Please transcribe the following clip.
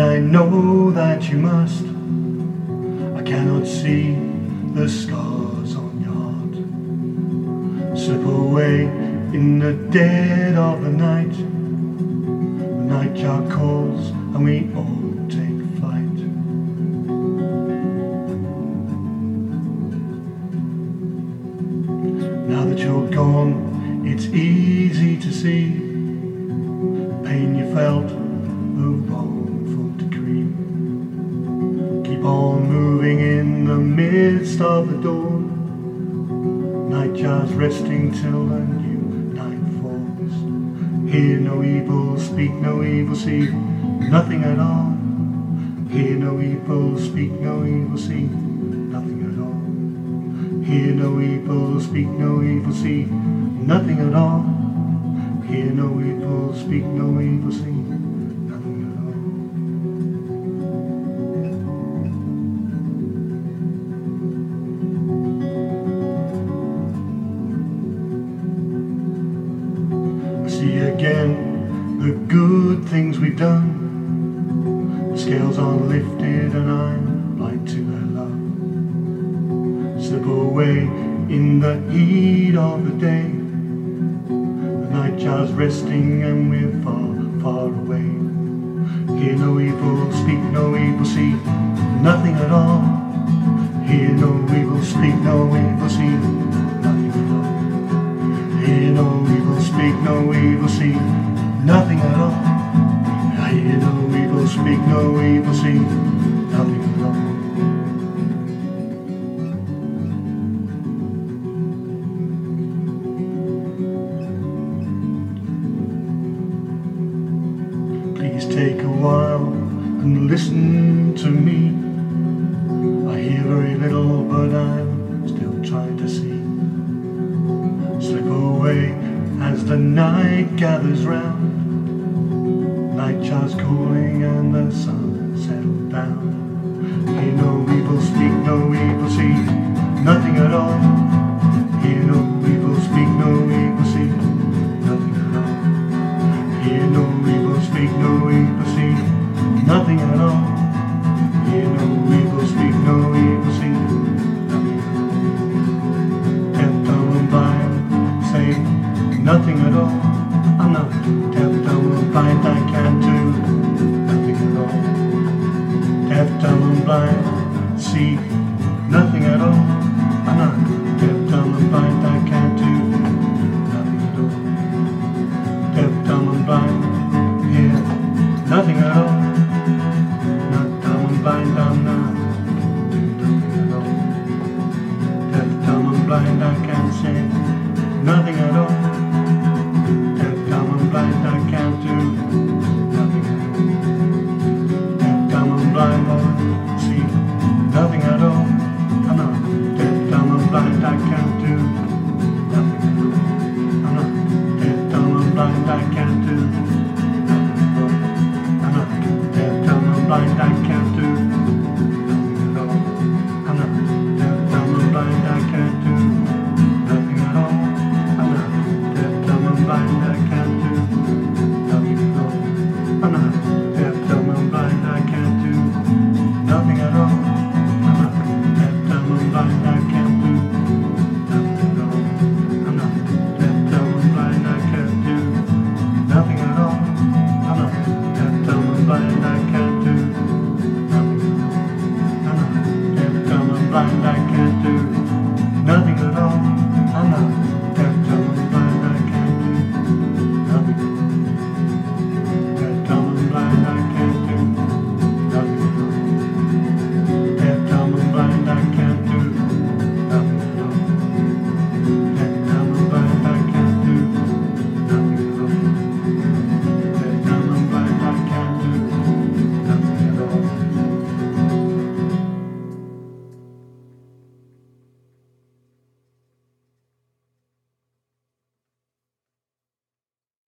and I know that you must. I cannot see the scars away in the dead of the night. The nightjar calls, and we all take flight. Now that you're gone, it's easy to see the pain you felt, the wrongful decree. Keep on moving in the midst of the dawn. Nightjar's resting till the new night falls. Hear no evil, speak no evil, see nothing at all. Hear no evil, speak no evil, see nothing at all. Hear no evil, speak no evil, see nothing at all. Hear no evil, speak no evil, see good things we've done. The scales are lifted and I'm blind to their love. Slip away in the heat of the day. The nightjar's resting and we're far, far away. Hear no evil, speak no evil, see nothing at all. Hear no evil, speak no evil, see nothing at all. Hear no evil, speak no evil, see nothing at all. I hear no evil, speak no evil, see nothing at all. Please take a while and listen to me. I hear very little, but I'm still trying to see. Slip away as the night gathers round. Nightjar's calling and the sun settled down. Hear no evil, speak no evil, see nothing at all. Hear no evil, speak no evil, see nothing at all. Hear no evil, speak no evil, see nothing at all. Nothing at all. I'm not deaf, dumb, and blind, I can't do nothing at all. Deaf, dumb, and blind, see nothing at all. I'm not deaf, dumb, and blind, I can't do nothing at all deaf, dumb, and blind, hear nothing at all. Not dumb and blind, I'm not nothing at all. Deaf, dumb, and blind, I can't say nothing at all. back Bang like